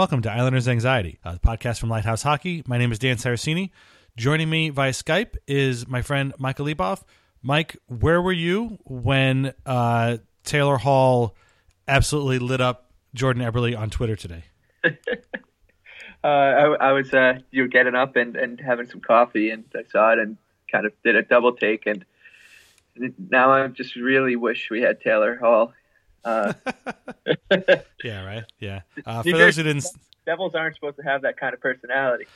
Welcome to Islanders Anxiety, a podcast from Lighthouse Hockey. My name is Dan Saraceni. Joining me via Skype is my friend Michael Leboff. Mike, where were you when uh, Taylor Hall absolutely lit up Jordan Eberle on Twitter today? uh, I, I was uh, you were getting up and, and having some coffee, and I saw it and kind of did a double take, and now I just really wish we had Taylor Hall. Uh, yeah, right. Yeah. Uh, for those who didn't, Devils aren't supposed to have that kind of personality.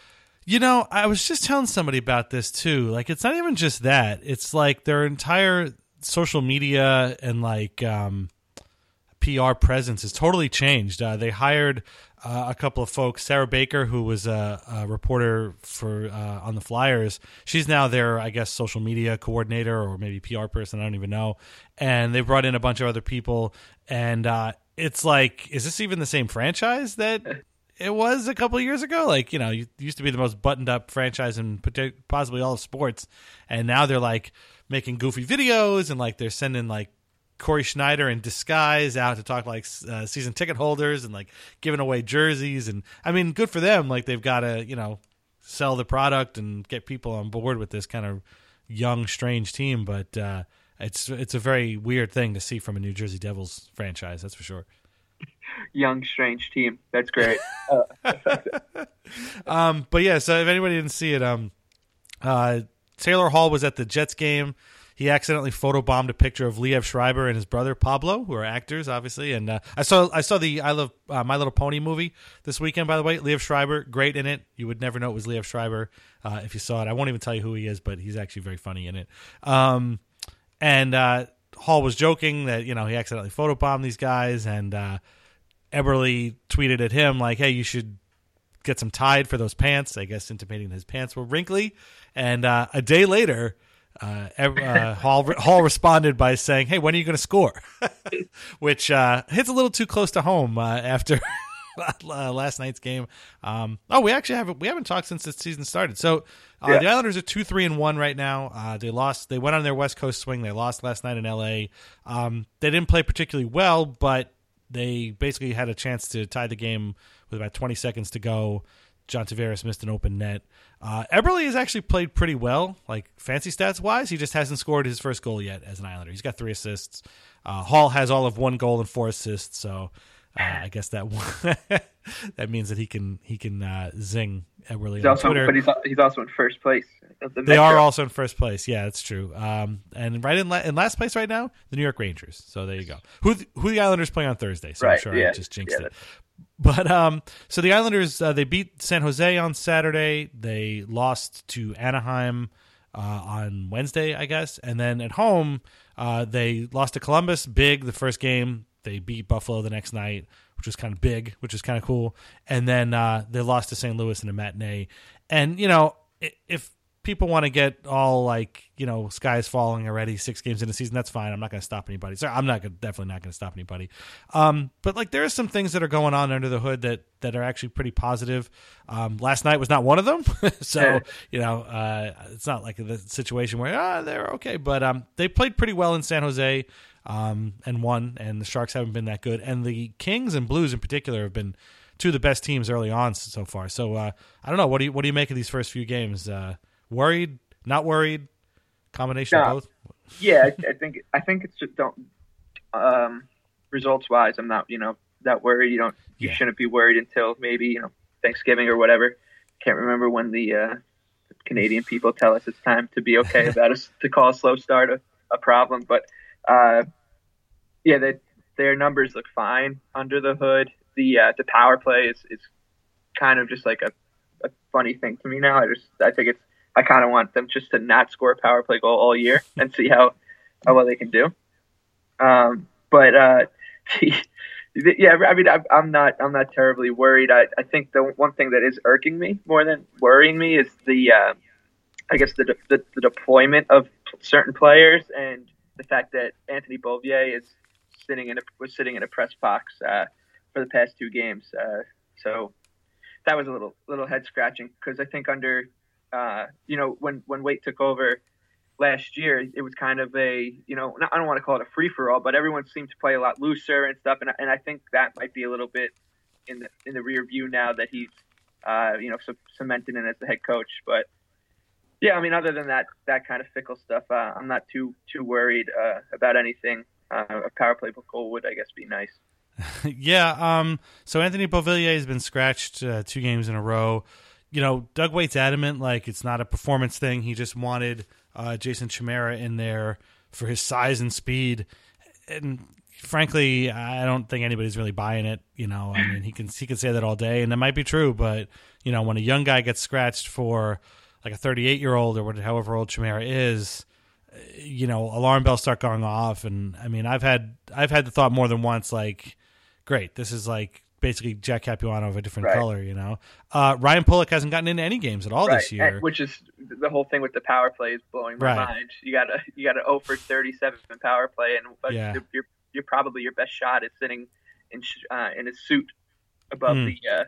You know, I was just telling somebody about this too. Like, it's not even just that; it's like their entire social media and like um, PR presence has totally changed. Uh, they hired uh, a couple of folks. Sarah Baker, who was a, a reporter for uh, on the Flyers, she's now their, I guess, social media coordinator or maybe PR person. I don't even know. And they brought in a bunch of other people, and uh, it's like, is this even the same franchise that? It was a couple years ago. Like, you know, you used to be the most buttoned up franchise in possibly all of sports. And now they're like making goofy videos and like they're sending like Cory Schneider in disguise out to talk like uh, season ticket holders and like giving away jerseys and I mean good for them. Like they've got to you know sell the product and get people on board with this kind of young strange team. But uh, it's it's a very weird thing to see from a New Jersey Devils franchise that's for sure. Young strange team. That's great. Um but yeah so if anybody didn't see it um uh Taylor Hall was at the Jets game he accidentally photobombed a picture of Liev Schreiber and his brother Pablo, who are actors, obviously. And uh, I saw I saw the I Love uh, My Little Pony movie this weekend. By the way, Liev Schreiber, great in it. You would never know it was Liev Schreiber uh, if you saw it. I won't even tell you who he is, but he's actually very funny in it. Um, and uh, Hall was joking that you know he accidentally photobombed these guys, and uh, Eberle tweeted at him like, "Hey, you should." Get some Tide for those pants, I guess, intimating his pants were wrinkly. And uh, a day later, uh, uh, Hall Hall responded by saying, "Hey, when are you going to score?" Which uh, hits a little too close to home uh, after uh, last night's game. Um, oh, we actually haven't we haven't talked since the season started. So uh, Yeah. the Islanders are two three and one right now. Uh, they lost. They went on their West Coast swing. They lost last night in L.A. Um, they didn't play particularly well, but they basically had a chance to tie the game with about 20 seconds to go. John Tavares missed an open net. Uh, Eberle has actually played pretty well, like fancy stats wise. He just hasn't scored his first goal yet as an Islander. He's got three assists. Uh, Hall has all of one goal and four assists, so uh, I guess that one, that means that he can he can uh, zing Eberle He's on also, Twitter. but he's, he's also in first place. the They are also in first place. Yeah, that's true. Um, and right in, la- in last place right now, the New York Rangers. So there you go. Who th- who the Islanders play on Thursday? So I'm Right, sure I just jinxed yeah, it. But um, so the Islanders uh, they beat San Jose on Saturday. They lost to Anaheim uh, on Wednesday, I guess, and then at home uh, they lost to Columbus big the first game. They beat Buffalo the next night, which was kind of big, which was kind of cool. And then uh, they lost to St. Louis in a matinee. And you know, if people want to get all like you know skies falling already six games in the season that's fine i'm not going to stop anybody. Sorry i'm not gonna, definitely not going to stop anybody. Um, but like there are some things that are going on under the hood that that are actually pretty positive. Um, last night was not one of them so you know uh, it's not like the situation where ah they're okay but um, they played pretty well in san jose um, and won and the sharks haven't been that good and the kings and blues in particular have been two of the best teams early on so far. So uh, i don't know what do you what do you make of these first few games uh, worried not worried combination No. of both yeah, I, I think I think it's just don't um, results wise. I'm not you know that worried. You don't you Yeah. shouldn't be worried until maybe you know Thanksgiving or whatever. Can't remember when the uh, Canadian people tell us it's time to be okay about us to call a slow start a, a problem. But uh, yeah, they, their numbers look fine under the hood. The uh, the power play is, is kind of just like a, a funny thing to me now. I just I think it's I kind of want them just to not score a power play goal all year and see how how well they can do. Um, but uh, yeah, I mean, I'm- not I'm not terribly worried. I, I think the one thing that is irking me more than worrying me is the uh, I guess the, de- the the deployment of certain players and the fact that Anthony Beauvillier is sitting in a was sitting in a press box uh, for the past two games. Uh, so that was a little little head scratching because I think under uh, you know when when Weight took over last year, it was kind of a you know I don't want to call it a free for all, but everyone seemed to play a lot looser and stuff, and I- and I think that might be a little bit in the in the rear view now that he's uh, you know cemented in as the head coach. But yeah, I mean, other than that that kind of fickle stuff, uh, I'm not too too worried uh, about anything. Uh, a power play goal would I guess be nice. yeah. Um. So Anthony Beauvillier has been scratched uh, two games in a row. You know, Doug Weight's adamant like it's not a performance thing. He just wanted uh, Jason Chimera in there for his size and speed. And frankly, I don't think anybody's really buying it. You know, I mean, he can he can say that all day, and that might be true. But you know, when a young guy gets scratched for like a 38 year old or what- however old Chimera is, you know, alarm bells start going off. And I mean, I've had I've had the thought more than once, like, great, this is like basically Jack Capuano of a different Right. color. You know, uh, Ryan Pulock hasn't gotten into any games at all right, this year. and- which is the whole thing with the power play is blowing my Right. mind. You got a you got an 0 for 37 power play, and but Yeah. you're, you're probably your best shot is sitting in uh, in his suit above Hmm. the uh,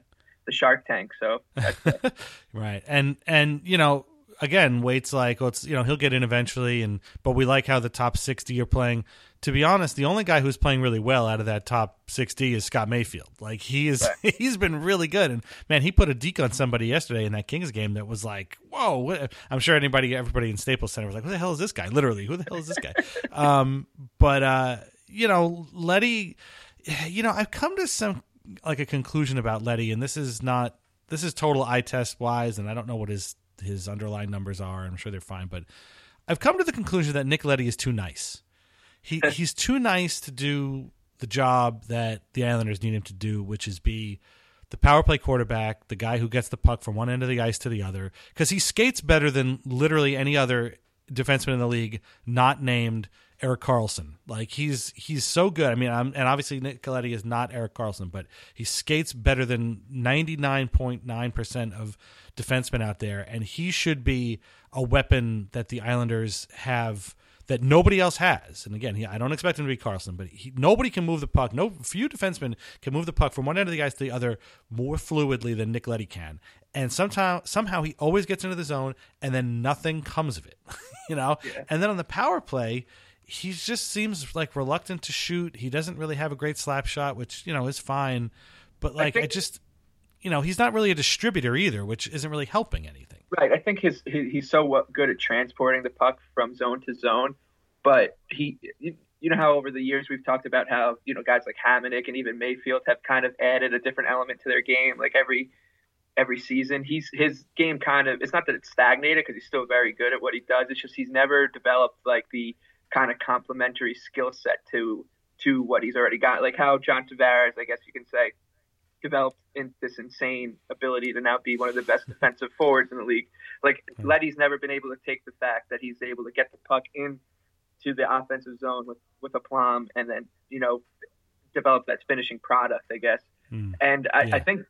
the Shark Tank. So that's, uh, right and and you know again Weight's like well, it's you know he'll get in eventually and but we like how the top 60 are playing to be honest the only guy who's playing really well out of that top 60 is scott mayfield like he is he's been really good and man he put a deke on somebody yesterday in that kings game that was like whoa what? i'm sure anybody everybody in staples center was like who the hell is this guy literally who the hell is this guy um but uh you know Leddy you know i've come to some like a conclusion about Leddy and this is not this is total eye test wise, and I don't know what his his underlying numbers are. I'm sure they're fine, but I've come to the conclusion that Nick Leddy is too nice. He he's too nice to do the job that the Islanders need him to do, which is be the power play quarterback, the guy who gets the puck from one end of the ice to the other, because he skates better than literally any other defenseman in the league, not named Erik Karlsson. Like he's he's so good. I mean, I'm, and obviously Nick Coletti is not Erik Karlsson, but he skates better than 99.9% of defensemen out there, and he should be a weapon that the Islanders have that nobody else has. And again, he, I don't expect him to be Karlsson, but he, nobody can move the puck. No few defensemen can move the puck from one end of the ice to the other more fluidly than Nick Leddy can. And somehow, somehow he always gets into the zone, and then nothing comes of it. you know. Yeah. And then on the power play, he just seems like reluctant to shoot. He doesn't really have a great slap shot, which you know is fine. But like, I, think- just, you know, he's not really a distributor either, which isn't really helping anything. Right. I think his he, he's so good at transporting the puck from zone to zone, but he. You, you know how over the years we've talked about how you know guys like Hamonic and even Mayfield have kind of added a different element to their game. Like every every season, he's his game kind of. It's not that it's stagnated because he's still very good at what he does. It's just he's never developed like the kind of complementary skill set to to what he's already got. Like how John Tavares, I guess you can say, developed in this insane ability to now be one of the best defensive forwards in the league. Like hmm. Leddy's never been able to take the fact that he's able to get the puck in to the offensive zone with with a plum and then you know develop that finishing product, I guess. Hmm. And I, I think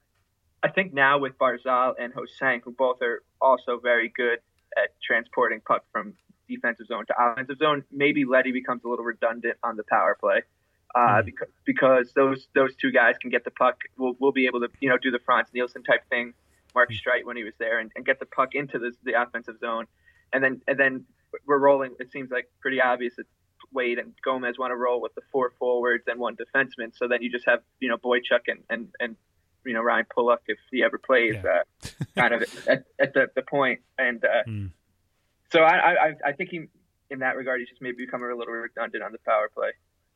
I think now with Barzal and Ho-Sang, who both are also very good at transporting puck from defensive zone to offensive zone, maybe Leddy becomes a little redundant on the power play. Uh, because, because those those two guys can get the puck. We'll, we'll be able to you know do the Frans Nielsen type thing, Mark Streit when he was there, and, and get the puck into the, the offensive zone, and then and then we're rolling. It seems like pretty obvious that Weight and Gomez want to roll with the four forwards and one defenseman. So then you just have you know Boychuk and and, and you know Ryan Pulock if he ever plays, uh, kind of at, at the, the point. And uh, so I, I I think he in that regard he's just maybe becoming a little redundant on the power play.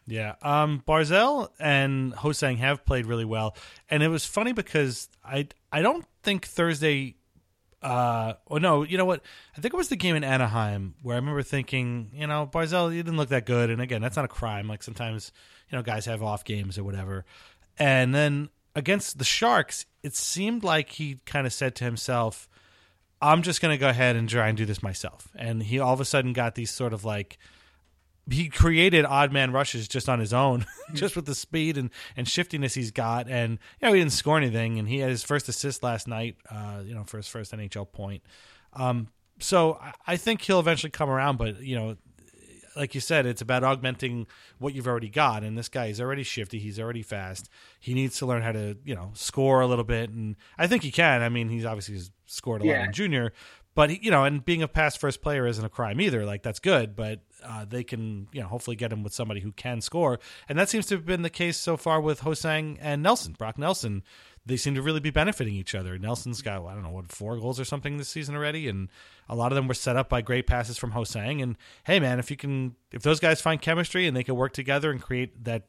Yeah. Um, Barzal and Ho-Sang have played really well, and it was funny because I I don't think Thursday. Uh, oh no, you know what? I think it was the game in Anaheim where I remember thinking, you know, Barzal, you didn't look that good, and again, that's not a crime. Like sometimes, you know, guys have off games or whatever, and then against the Sharks, it seemed like he kind of said to himself, I'm just going to go ahead and try and do this myself. And he all of a sudden got these sort of like he created odd man rushes just on his own, just with the speed and, and shiftiness he's got. And you know, he didn't score anything, and he had his first assist last night. Uh, you know, for his first NHL point. Um, so I, I think he'll eventually come around, but you know, like you said, it's about augmenting what you've already got. And this guy is already shifty. He's already fast. He needs to learn how to, you know, score a little bit. And I think he can. I mean, he's obviously scored a lot in junior, but you know, and being a pass first player isn't a crime either. Like that's good, but uh, they can, you know, hopefully get him with somebody who can score. And that seems to have been the case so far with Ho-Sang and Nelson, Brock Nelson. They seem to really be benefiting each other. Nelson's got, I don't know, what, four goals or something this season already. And a lot of them were set up by great passes from Ho-Sang. And hey, man, if you can, if those guys find chemistry and they can work together and create that,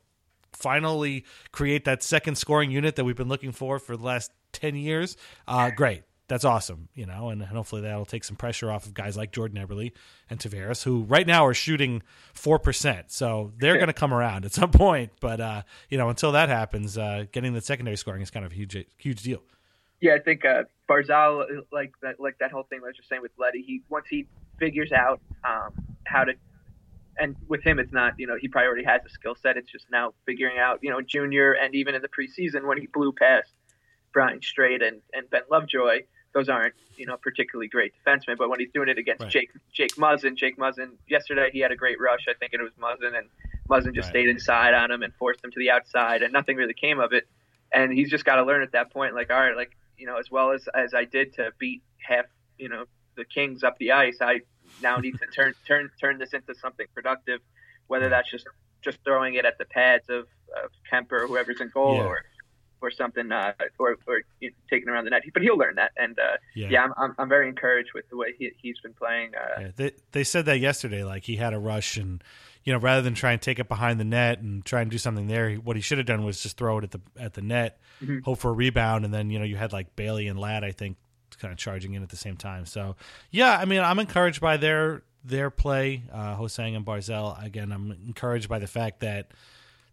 finally create that second scoring unit that we've been looking for for the last 10 years, uh, great. That's awesome, you know, and hopefully that'll take some pressure off of guys like Jordan Eberle and Tavares, who right now are shooting four percent. So they're going to come around at some point. But uh, you know, until that happens, uh, getting the secondary scoring is kind of a huge, huge deal. Yeah, I think uh, Barzal, like that, like that whole thing I was just saying with Leddy. He once he figures out um, how to, and with him, it's not you know he probably already has a skill set. It's just now figuring out you know junior and even in the preseason when he blew past Brian Strait and, and Ben Lovejoy. Those aren't you know particularly great defensemen, but when he's doing it against Right. Jake Jake Muzzin, Jake Muzzin yesterday he had a great rush. I think it was Muzzin and Muzzin just Right. stayed inside on him and forced him to the outside, and nothing really came of it. And he's just got to learn at that point, like all right, like you know, as well as as I did to beat half, you know, the Kings up the ice, I now need to turn turn turn this into something productive, whether that's just just throwing it at the pads of, of Kuemper or whoever's in goal Yeah. or or something, uh, or or you know, taking around the net. But he'll learn that, and uh, Yeah. yeah, I'm, I'm I'm very encouraged with the way he he's been playing. Uh, Yeah, they they said that yesterday. Like he had a rush, and you know, rather than try and take it behind the net and try and do something there, he- what he should have done was just throw it at the at the net, Mhm. hope for a rebound, and then you know you had like Bailey and Ladd, I think, kind of charging in at the same time. So yeah, I mean, I'm encouraged by their their play, uh, Ho-Sang and Barzal. Again, I'm encouraged by the fact that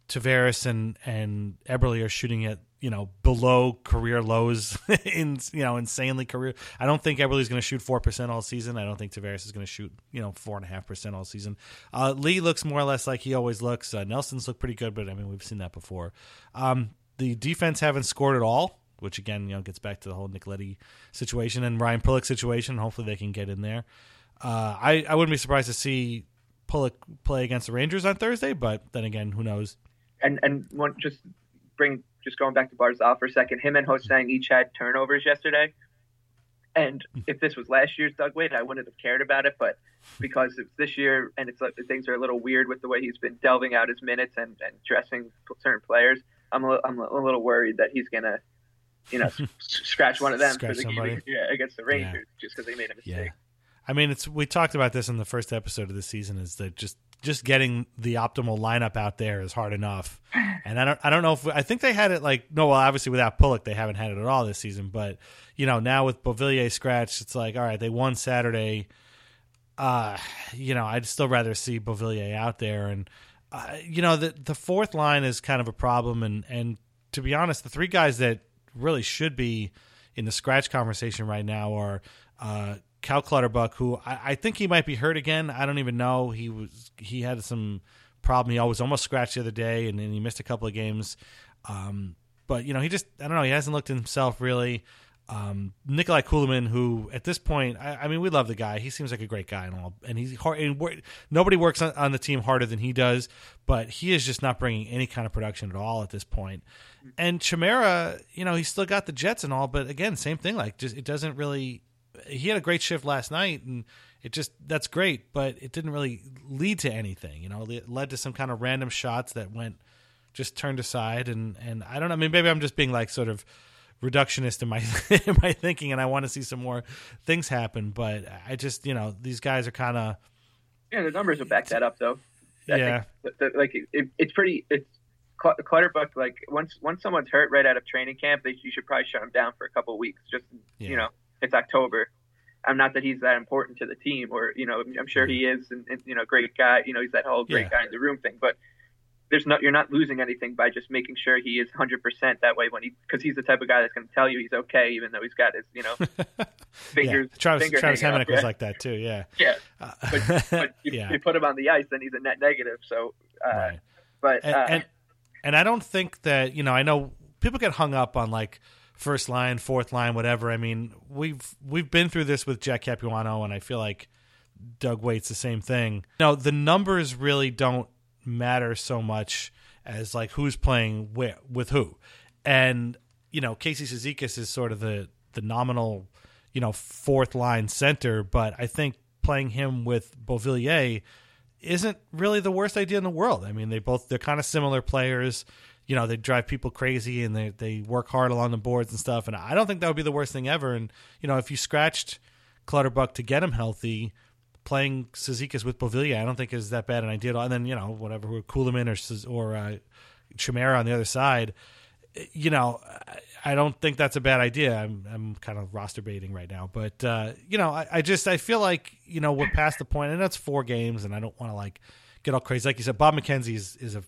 Tavares and and Eberle are shooting at you know below career lows in you know insanely career. I don't think Eberle's going to shoot four percent all season. I don't think Tavares is going to shoot you know four and a half percent all season. Uh, Lee looks more or less like he always looks. Uh, Nelson's look pretty good, but I mean we've seen that before. Um, the defense haven't scored at all, which again you know gets back to the whole Nick Leddy situation and Ryan Pulock situation. Hopefully they can get in there. Uh, I I wouldn't be surprised to see Pulock play against the Rangers on Thursday, but then again, who knows? And and one just bring just going back to Barzal for a second. Him and Ho-Sang each had turnovers yesterday. And if this was last year's Doug Weight, I wouldn't have cared about it. But because it's this year and it's like things are a little weird with the way he's been delving out his minutes and, and dressing certain players, I'm a, I'm a little worried that he's gonna, you know, scratch one of them Scratch for the somebody. game yeah, against the Rangers just because they made a mistake. Yeah. I mean, it's we talked about this in the first episode of the season. Is that just just getting the optimal lineup out there is hard enough, and I don't I don't know if I think they had it like no well obviously without Pulock they haven't had it at all this season, but you know now with Beauvillier scratched it's like all right they won Saturday, uh you know I'd still rather see Beauvillier out there. And uh, you know the the fourth line is kind of a problem. And and to be honest the three guys that really should be in the scratch conversation right now are uh, Cal Clutterbuck, who I, I, think he might be hurt again. I don't even know. He was he had some problem. He always almost scratched the other day, and then he missed a couple of games. Um, but you know, he just I don't know. He hasn't looked at himself really. Um, Nikolai Kulemin, who at this point, I, I, mean, we love the guy. He seems like a great guy and all, and he's hard. And nobody works on, on, the team harder than he does, but he is just not bringing any kind of production at all at this point. And Chimera, you know, he's still got the Jets and all, but again, same thing. Like, just it doesn't really. He had a great shift last night, and it just that's great, but it didn't really lead to anything. You know, it led to some kind of random shots that went just turned aside, and and I don't know. I mean, maybe I'm just being like sort of reductionist in my in my thinking, and I want to see some more things happen. But I just, you know, these guys are kind of yeah. The numbers will back that up, though. I yeah, think like it, it's pretty. It's Clutterbuck. Like once once someone's hurt right out of training camp, they, you should probably shut them down for a couple of weeks. Just yeah. you know, it's October. I'm not that he's that important to the team, or you know, I'm sure he is, and, and you know, great guy. You know, he's that whole great yeah. guy in the room thing, but there's not you're not losing anything by just making sure he is 100% that way when he because he's the type of guy that's going to tell you he's okay even though he's got his you know fingers yeah. Travis, finger Travis Hamonic was like that too yeah yeah but, but you, yeah. you, put him on the ice then he's a net negative so uh, right. but and, uh, and and I don't think that you know I know people get hung up on like first line fourth line whatever I mean we've we've been through this with Jack Capuano and I feel like Doug Weight's the same thing no the numbers really don't matter so much as like who's playing where, with who. And you know, Casey Cizikas is sort of the the nominal, you know, fourth line center, but I think playing him with Beauvillier isn't really the worst idea in the world. I mean, they both they're kind of similar players. You know, they drive people crazy and they they work hard along the boards and stuff. And I don't think that would be the worst thing ever. And you know, if you scratched Clutterbuck to get him healthy, playing Cizikas with Beauvillier, I don't think is that bad an idea at all. And then you know whatever Kulemin or or uh, Chimera on the other side, you know, I don't think that's a bad idea. I'm I'm kind of roster baiting right now, but uh, you know, I, I, just I feel like you know we're past the point, and that's four games, and I don't want to like get all crazy. Like you said, Bob McKenzie is is a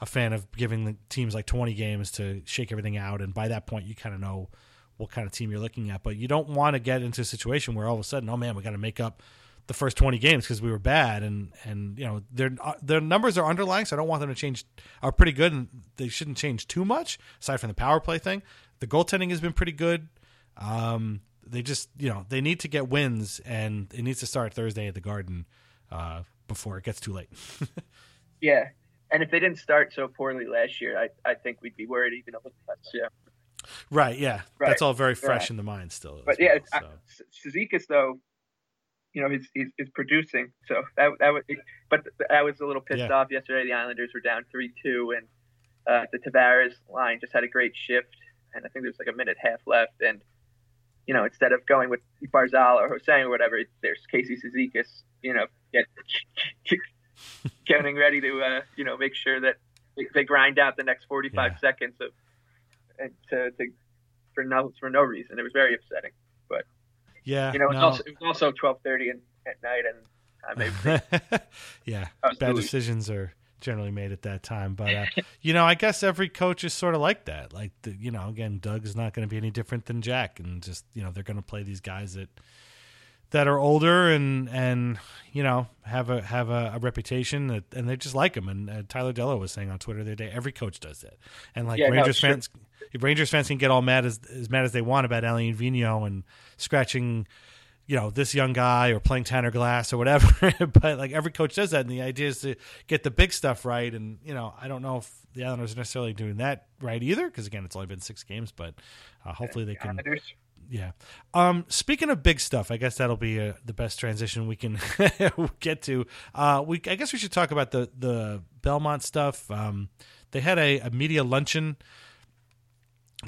a fan of giving the teams like 20 games to shake everything out, and by that point, you kind of know what kind of team you're looking at. But you don't want to get into a situation where all of a sudden, oh man, we got to make up the first 20 games because we were bad and and you know their their numbers are underlying so I don't want them to change are pretty good and they shouldn't change too much aside from the power play thing. The goaltending has been pretty good. Um, they just you know they need to get wins and it needs to start Thursday at the Garden uh, before it gets too late. Yeah and if they didn't start so poorly last year I I think we'd be worried even a little less yeah right yeah right. that's all very fresh right. in the mind still but well, yeah so. Cizikas though you know, he's, he's, he's producing. So that that was, but I was a little pissed yeah. off yesterday. The Islanders were down three two, and uh, the Tavares line just had a great shift, and I think there was like a minute half left, and you know, instead of going with Barzal or Ho-Sang or whatever, there's Casey Cizikas, you know, get, getting ready to uh, you know make sure that they, they grind out the next 45 yeah. seconds of to, to for no for no reason. It was very upsetting, but. Yeah, you know, it was, no. also, it was also twelve thirty at night, and I maybe yeah, bad decisions are generally made at that time. But uh, you know, I guess every coach is sort of like that. Like the, you know, again, Doug is not going to be any different than Jack, and just you know, they're going to play these guys that that are older and and you know have a have a, a reputation that, and they just like him. And uh, Tyler Dellow was saying on Twitter the other day, every coach does that. And like Yeah, no, Rangers sure. fans, Rangers fans can get all mad as as mad as they want about Alain Vigneault and scratching, you know this young guy or playing Tanner Glass or whatever. but like every coach does that, and the idea is to get the big stuff right. And you know, I don't know if the Islanders are necessarily doing that right either, because again, it's only been six games, but uh, hopefully they can. Yeah. Um, speaking of big stuff, I guess that'll be uh, the best transition we can get to. Uh, we I guess we should talk about the the Belmont stuff. Um, they had a, a media luncheon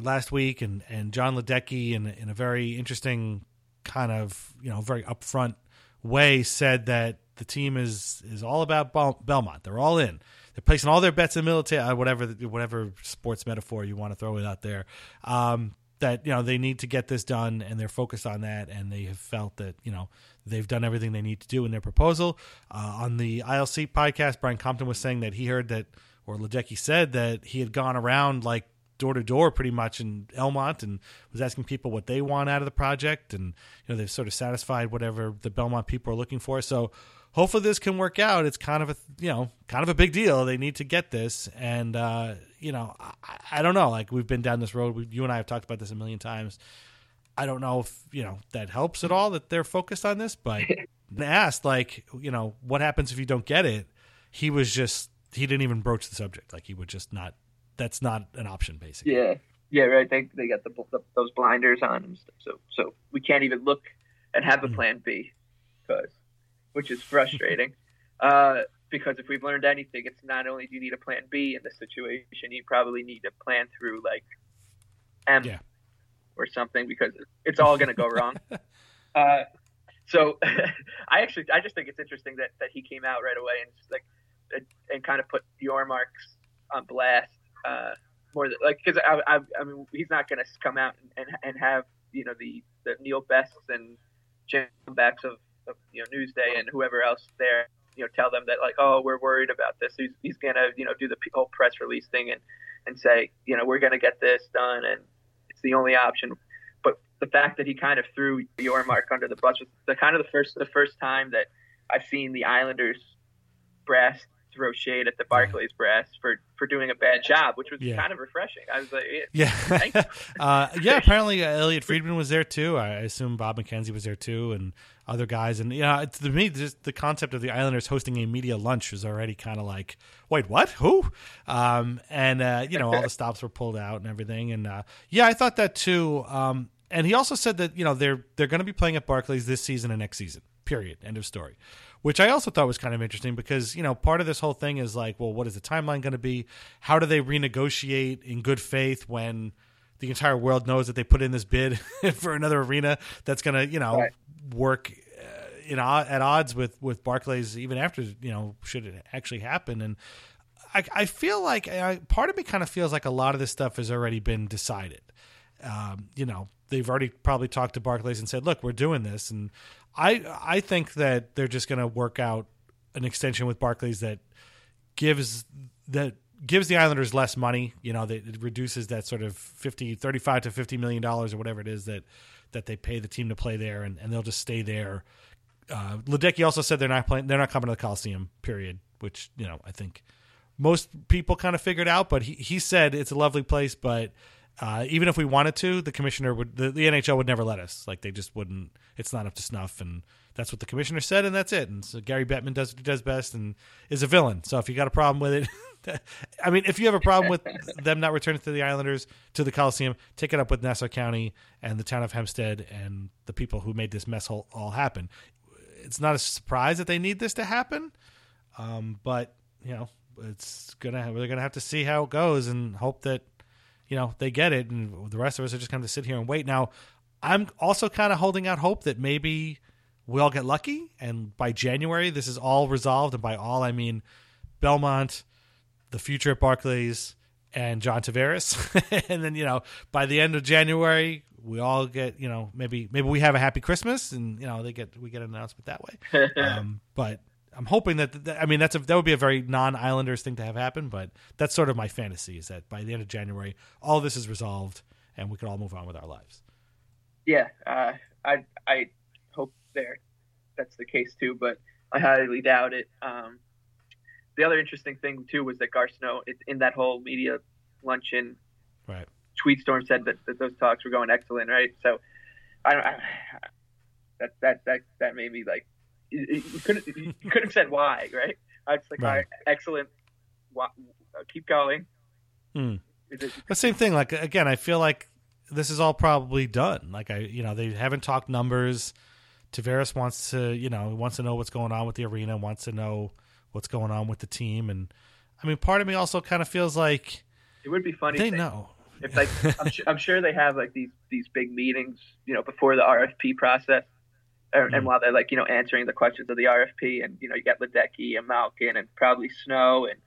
last week, and and Jon Ledecky in in a very interesting kind of you know very upfront way said that the team is is all about Belmont. They're all in. They're placing all their bets in military, uh, whatever whatever sports metaphor you want to throw it out there. Um, that you know they need to get this done and they're focused on that and they have felt that you know they've done everything they need to do in their proposal. Uh, on the ILC podcast Brian Compton was saying that he heard that or Ledecky said that he had gone around like door to door pretty much in Elmont and was asking people what they want out of the project and you know they've sort of satisfied whatever the Belmont people are looking for. So hopefully this can work out it's kind of a you know kind of a big deal they need to get this and uh, you know, I, I, don't know. Like we've been down this road. We, you and I have talked about this a million times. I don't know if you know that helps at all that they're focused on this. But asked, like, you know, what happens if you don't get it? He was just he didn't even broach the subject. Like he would just not. That's not an option, basically. Yeah, yeah, right. They they got the, the those blinders on and stuff. So so we can't even look and have a mm. plan B, because which is frustrating. uh, because if we've learned anything, it's not only do you need a plan B in this situation, you probably need a plan through like M yeah. or something because it's all going to go wrong. Uh, so I actually I just think it's interesting that, that he came out right away and just like and kind of put Yormark's on blast uh, more than like because I, I, I mean he's not going to come out and, and, and have you know the the Neil Bests and Jim Backs of you know Newsday and whoever else there you know tell them that like oh we're worried about this. He's, he's gonna you know do the whole press release thing and and say you know we're gonna get this done and it's the only option. But the fact that he kind of threw Yormark under the bus was the kind of the first the first time that I've seen the Islanders brass throw shade at the Barclays brass for for doing a bad job, which was yeah. kind of refreshing. I was like, yeah, yeah, uh, yeah. Apparently, uh, Elliotte Friedman was there too. I assume Bob McKenzie was there too, and other guys. And you know, to me, just the concept of the Islanders hosting a media lunch was already kind of like, wait, what? Who? Um, and uh, you know, all the stops were pulled out and everything. And uh, yeah, I thought that too. Um, and he also said that you know they're they're going to be playing at Barclays this season and next season. Period. End of story which I also thought was kind of interesting because you know part of this whole thing is like, well, what is the timeline going to be? How do they renegotiate in good faith when the entire world knows that they put in this bid for another arena that's going to you know right. work uh, in at odds with with Barclays even after you know should it actually happen and. I, I feel like I, part of me kind of feels like a lot of this stuff has already been decided. Um, you know, they've already probably talked to Barclays and said, "Look, we're doing this," and I I think that they're just going to work out an extension with Barclays that gives that gives the Islanders less money. You know, that it reduces that sort of 50, 35 to fifty million dollars or whatever it is that that they pay the team to play there, and, and they'll just stay there. Uh, Ledecky also said they're not playing. They're not coming to the Coliseum. Period. Which you know, I think most people kind of figured out. But he he said it's a lovely place, but uh, even if we wanted to, the commissioner would, the, the NHL would never let us. Like they just wouldn't. It's not up to snuff, and that's what the commissioner said, and that's it. And so Gary Bettman does what he does best, and is a villain. So if you got a problem with it, I mean, if you have a problem with them not returning to the Islanders to the Coliseum, take it up with Nassau County and the town of Hempstead and the people who made this mess all, all happen. It's not a surprise that they need this to happen, um, but you know, it's gonna we're gonna have to see how it goes and hope that you know they get it, and the rest of us are just going to sit here and wait. Now, I'm also kind of holding out hope that maybe we'll get lucky, and by January this is all resolved, and by all I mean Belmont, the future at Barclays, and John Tavares, and then you know by the end of January we all get you know maybe maybe we have a happy Christmas, and you know they get we get an announcement that way. um, but I'm hoping that, that I mean that's a, that would be a very non-Islanders thing to have happen, but that's sort of my fantasy is that by the end of January all this is resolved and we can all move on with our lives. Yeah, uh, I I hope there that's the case too, but I highly doubt it. Um, the other interesting thing too was that Garth Snow in that whole media luncheon, right? Tweet storm said that, that those talks were going excellent, right? So I don't. I, That that that that made me like you, you couldn't you couldn't have said why, right? I was like, Right. all right, excellent. Wa- uh, keep going. Hmm. It, The same thing. Like again, I feel like this is all probably done. Like I, you know, they haven't talked numbers. Tavares wants to, you know, wants to know what's going on with the arena, wants to know what's going on with the team, and I mean, part of me also kind of feels like it would be funny. they if know. If like I'm, su- I'm sure they have like these these big meetings, you know, before the RFP process, and, Mm. and while they're like you know answering the questions of the RFP, and you know you got Ledecky and Malkin and probably Snow and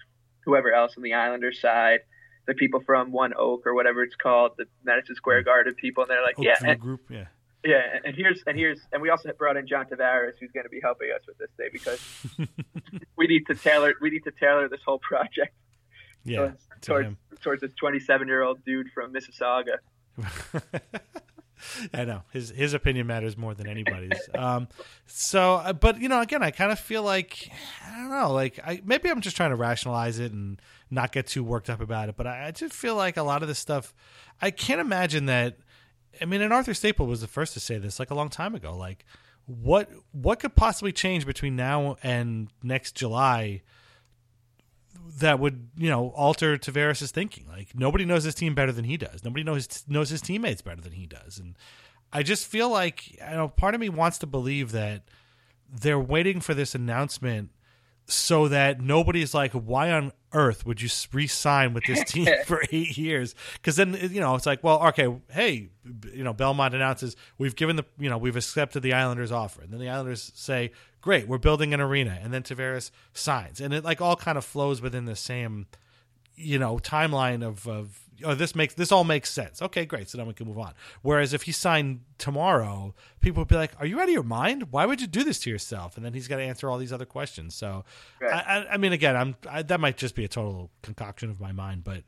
whoever else on the Islanders side, the people from One Oak or whatever it's called, the Madison Square Garden people, and they're like, yeah, and, group, yeah. yeah, and here's and here's and we also brought in John Tavares, who's going to be helping us with this day because we need to tailor we need to tailor this whole project Yeah, towards to towards, towards this 27 year old dude from Mississauga. I know his his opinion matters more than anybody's. um, so, uh, but you know, again, I kind of feel like I don't know, like I maybe I'm just trying to rationalize it and not get too worked up about it. But I, I just feel like a lot of this stuff, I can't imagine that. I mean, and Arthur Staple was the first to say this like a long time ago. Like, what what could possibly change between now and next July? That would you know alter Tavares' thinking. Like nobody knows his team better than he does. Nobody knows knows his teammates better than he does. And I just feel like you know part of me wants to believe that they're waiting for this announcement so that nobody's like, why on earth would you re-sign with this team for eight years? Because then you know it's like, well, okay, hey, you know, Belmont announces we've given the, you know, we've accepted the Islanders' offer, and then the Islanders say, great, we're building an arena, and then Tavares signs, and it like all kind of flows within the same, you know, timeline of of. Oh, this makes this all makes sense. Okay, great. So then we can move on. Whereas if he signed tomorrow, people would be like, "Are you out of your mind? Why would you do this to yourself?" And then he's got to answer all these other questions. So, Right. I, I, I mean, again, I'm I, that might just be a total concoction of my mind, but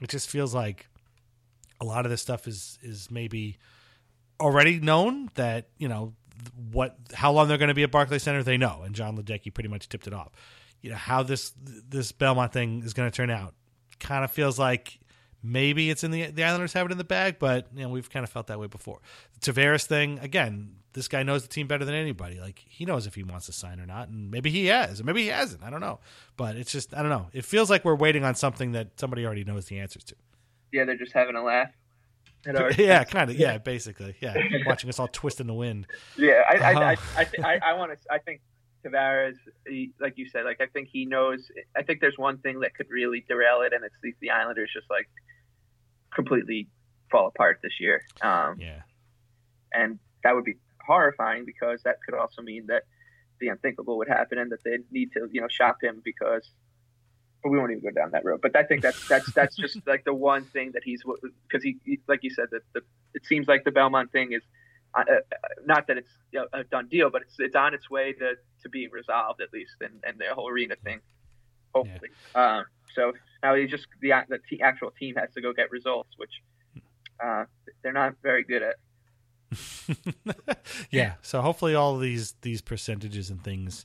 it just feels like a lot of this stuff is is maybe already known that you know what how long they're going to be at Barclays Center they know, and John Ledecky pretty much tipped it off. You know how this this Belmont thing is going to turn out. Kind of feels like maybe it's in the the Islanders have it in the bag, but you know we've kind of felt that way before. The Tavares thing again. This guy knows the team better than anybody. Like he knows if he wants to sign or not, and maybe he has, or maybe he hasn't. I don't know, but it's just I don't know. It feels like we're waiting on something that somebody already knows the answers to. Yeah, they're just having a laugh. yeah, kind of. Yeah, basically. Yeah, watching us all twist in the wind. Yeah, I I Uh-huh. I, I, I, I want to. I think Tavares, he, like you said, like I think he knows. I think there's one thing that could really derail it, and it's the, the Islanders just like completely fall apart this year. Um, Yeah. and that would be horrifying because that could also mean that the unthinkable would happen, and that they need to, you know, shop him because. But we won't even go down that road. But I think that's that's that's just like the one thing that he's because he, he like you said that the it seems like the Belmont thing is uh, uh, not that it's you know, a done deal, but it's it's on its way to, to being resolved at least, and, and the whole arena thing, hopefully. Um, so now he just the the actual team has to go get results, which uh, they're not very good at. yeah. So hopefully all these these percentages and things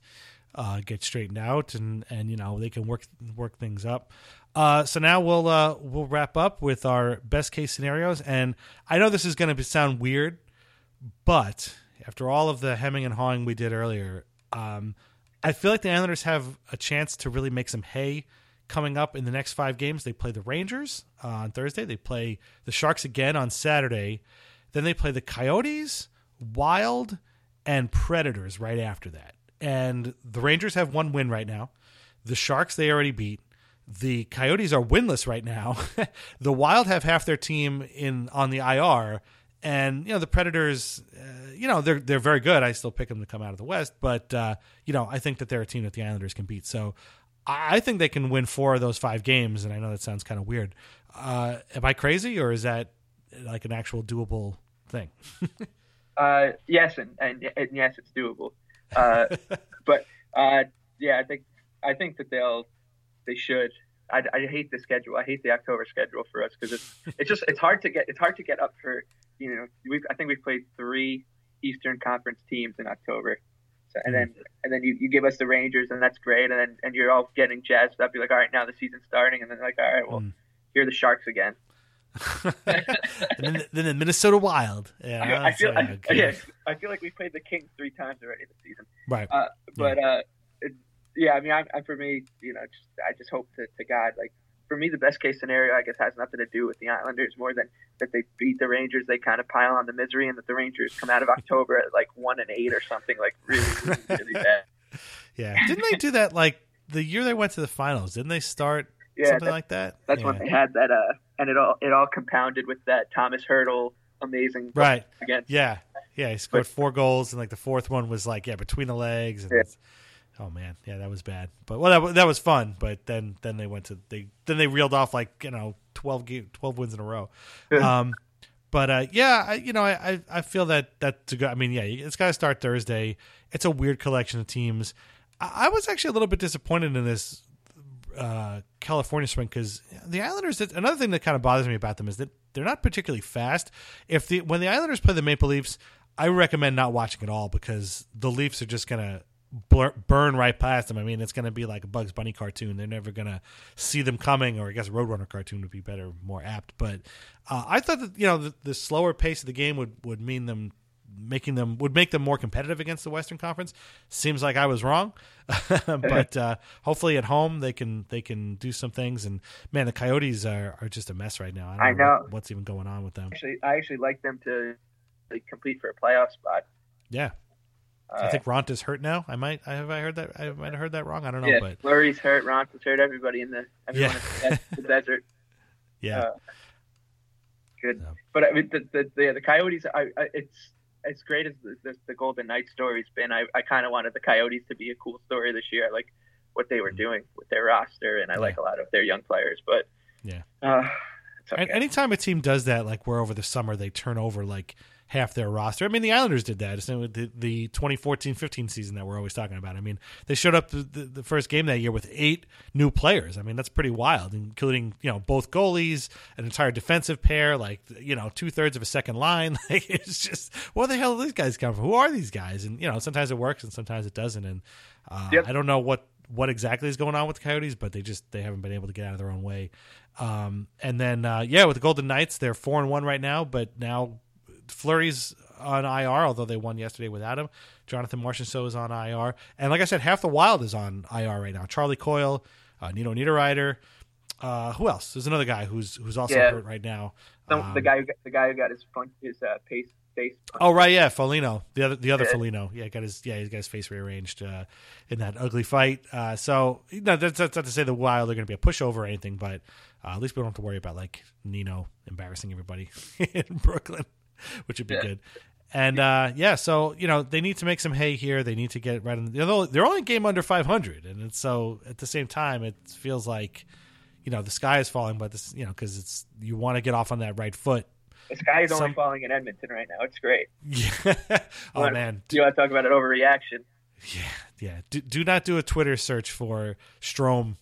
uh, get straightened out, and and you know they can work work things up. Uh, so now we'll uh, we'll wrap up with our best case scenarios, and I know this is going to sound weird, but after all of the hemming and hawing we did earlier, um, I feel like the Islanders have a chance to really make some hay coming up in the next five games. They play the Rangers uh, on Thursday. They play the Sharks again on Saturday. Then they play the Coyotes, Wild, and Predators right after that. And the Rangers have one win right now. The Sharks they already beat. The Coyotes are winless right now. the Wild have half their team in on the IR, and you know the Predators. Uh, you know they're they're very good. I still pick them to come out of the West, but uh, you know I think that they're a team that the Islanders can beat. So I think they can win four of those five games. And I know that sounds kind of weird. Uh, am I crazy, or is that like an actual doable thing? Uh, yes, and, and and yes, it's doable. Uh, but uh, yeah, I think I think that they'll they should. I, I hate the schedule. I hate the October schedule for us because it's it's just it's hard to get it's hard to get up for you know we I think we've played three Eastern Conference teams in October. So, and then and then you, you give us the Rangers and that's great and then and you're all getting jazzed up. You're like, all right, now the season's starting and then like, all right, well, here are the Sharks again. and then, then the Minnesota Wild. Yeah, I, I feel I, good. yeah, I feel like we played the Kings three times already this season. Right. Uh, but uh, it, yeah, I mean, I, I, for me, you know, just, I just hope to, to God, like for me, the best case scenario, I guess, has nothing to do with the Islanders more than that they beat the Rangers. They kind of pile on the misery, and that the Rangers come out of October at like one and eight or something, like really, really, really bad. Yeah, didn't they do that like the year they went to the finals? Didn't they start Yeah, something like that? That's yeah. when they had that, uh, and it all it all compounded with that Tomas Hertl amazing Right. against Yeah. Yeah. He scored four goals, and like the fourth one was like yeah between the legs. And Yeah. Oh man, yeah, that was bad. But well, that, that was fun. But then then they went to they then they reeled off like you know 12, ga- 12 wins in a row. um, but uh, yeah, I, you know, I, I I feel that that's a good. I mean, yeah, it's got to start Thursday. It's a weird collection of teams. I, I was actually a little bit disappointed in this uh, California swing because the Islanders. Another thing that kind of bothers me about them is that they're not particularly fast. If the when the Islanders play the Maple Leafs, I recommend not watching at all because the Leafs are just gonna blur, burn right past them. I mean, it's gonna be like a Bugs Bunny cartoon. They're never gonna see them coming, or I guess a Roadrunner cartoon would be better, more apt. But uh, I thought that you know the, the slower pace of the game would would mean them making them would make them more competitive against the Western Conference. Seems like I was wrong, but uh, hopefully at home they can they can do some things. And man, the Coyotes are, are just a mess right now. I, don't I know, know. What's even going on with them. Actually, I actually like them to like, compete for a playoff spot. Yeah, I think Raanta's hurt now. I might I have I heard that I might have heard that wrong. I don't know, yeah, but Fleury's hurt, Raanta's hurt, everybody in the everyone Yeah. in the, desert. yeah, Uh, good, but I mean, the the the, the Coyotes. I, I it's as great as the, the, the Golden Knights story's been. I, I kind of wanted the Coyotes to be a cool story this year. I like what they were Mm-hmm. doing with their roster, and I like a lot of their young players. But yeah. uh, okay. And anytime a team does that, like where over the summer they turn over like half their roster. I mean, the Islanders did that. It's the, the 2014-15 season that we're always talking about. I mean, they showed up the, the, the first game that year with eight new players. I mean, that's pretty wild, including you know both goalies, an entire defensive pair, like you know two thirds of a second line. Like it's just where the hell do these guys come from? Who are these guys? And you know, sometimes it works and sometimes it doesn't. And uh, Yep. I don't know what what exactly is going on with the Coyotes, but they just they haven't been able to get out of their own way. Um, and then uh, yeah, with the Golden Knights, they're four and one right now, but now Fleury's on IR, although they won yesterday without him. Jonathan Marchessault is on IR, and like I said, half the Wild is on IR right now. Charlie Coyle, uh, Nino Niederreiter. Uh, who else? There's another guy who's who's also Yeah. hurt right now. Some, Um, the guy who got, the guy who got his fun, his uh, pace face. Oh right, yeah, Foligno, the other the other Yeah. Foligno, yeah, got his yeah, he's got his face rearranged uh, in that ugly fight. Uh, so no, that's, that's not to say the Wild are going to be a pushover or anything, but uh, at least we don't have to worry about like Nino embarrassing everybody in Brooklyn, which would be Yeah. good. And uh, yeah, so you know they need to make some hay here. They need to get right in. The, they're, they're only game under 500, and it's, so at the same time, it feels like you know the sky is falling, but this you know because it's you want to get off on that right foot. The sky is only falling in Edmonton right now. It's great. Yeah. oh Wanna- man, you want to talk about an overreaction? Yeah, do, do not do a Twitter search for Strome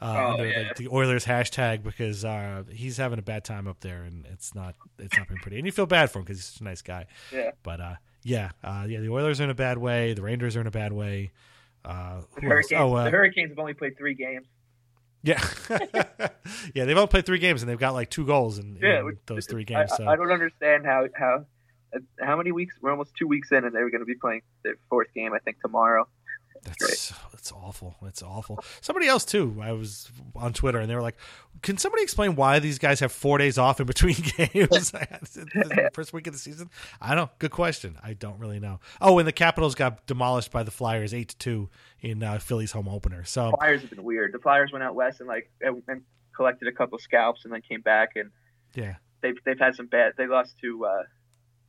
uh, Oh, under yeah. like, the Oilers hashtag because uh, he's having a bad time up there and it's not it's not been pretty. And you feel bad for him because he's such a nice guy. Yeah. But uh, yeah, uh, yeah, the Oilers are in a bad way. The Rangers are in a bad way. Uh, The? Hurricanes, Oh, uh, the Hurricanes have only played three games. yeah, yeah. They've only played three games and they've got like two goals in, Yeah, in those three I, games. so I don't understand how how how many weeks. We're almost two weeks in, and they're going to be playing their fourth game. I think tomorrow. That's that's awful. That's awful. Somebody else too. I was on Twitter and they were like, "Can somebody explain why these guys have four days off in between games? the first week of the season." I don't. know. Good question. I don't really know. Oh, and the Capitals got demolished by the Flyers eight to two in uh, Philly's home opener. So the Flyers have been weird. The Flyers went out west and like and collected a couple scalps, and then came back, and yeah, they've they've had some bad. They lost to uh,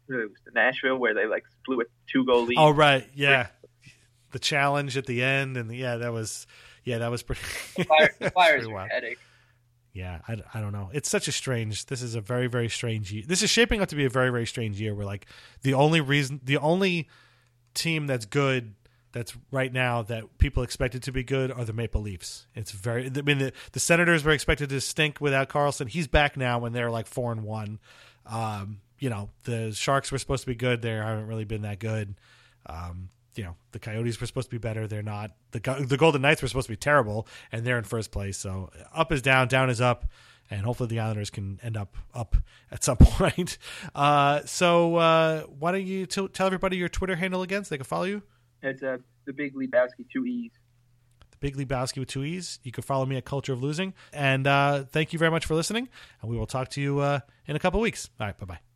was Nashville, where they like blew a two goal lead. Oh right, yeah. The challenge at the end, and yeah, that was yeah, that was pretty. The the pretty wild. headache. Yeah, I, I don't know. It's such a strange. This is a very very strange year. This is shaping up to be a very very strange year. Where like the only reason, the only team that's good that's right now that people expected to be good are the Maple Leafs. It's very. I mean, the, the Senators were expected to stink without Karlsson. He's back now when they're like four and one. Um, you know, the Sharks were supposed to be good. They haven't really been that good. Um, you know, the Coyotes were supposed to be better. They're not. The the Golden Knights were supposed to be terrible, and they're in first place. So up is down, down is up, and hopefully the Islanders can end up up at some point. Uh, so uh, why don't you t- tell everybody your Twitter handle again so they can follow you? It's uh, the Big Lebowski, two E's. The Big Lebowski with two E's. You can follow me at Culture of Losing. And uh, thank you very much for listening. And we will talk to you uh, in a couple weeks. All right. Bye bye.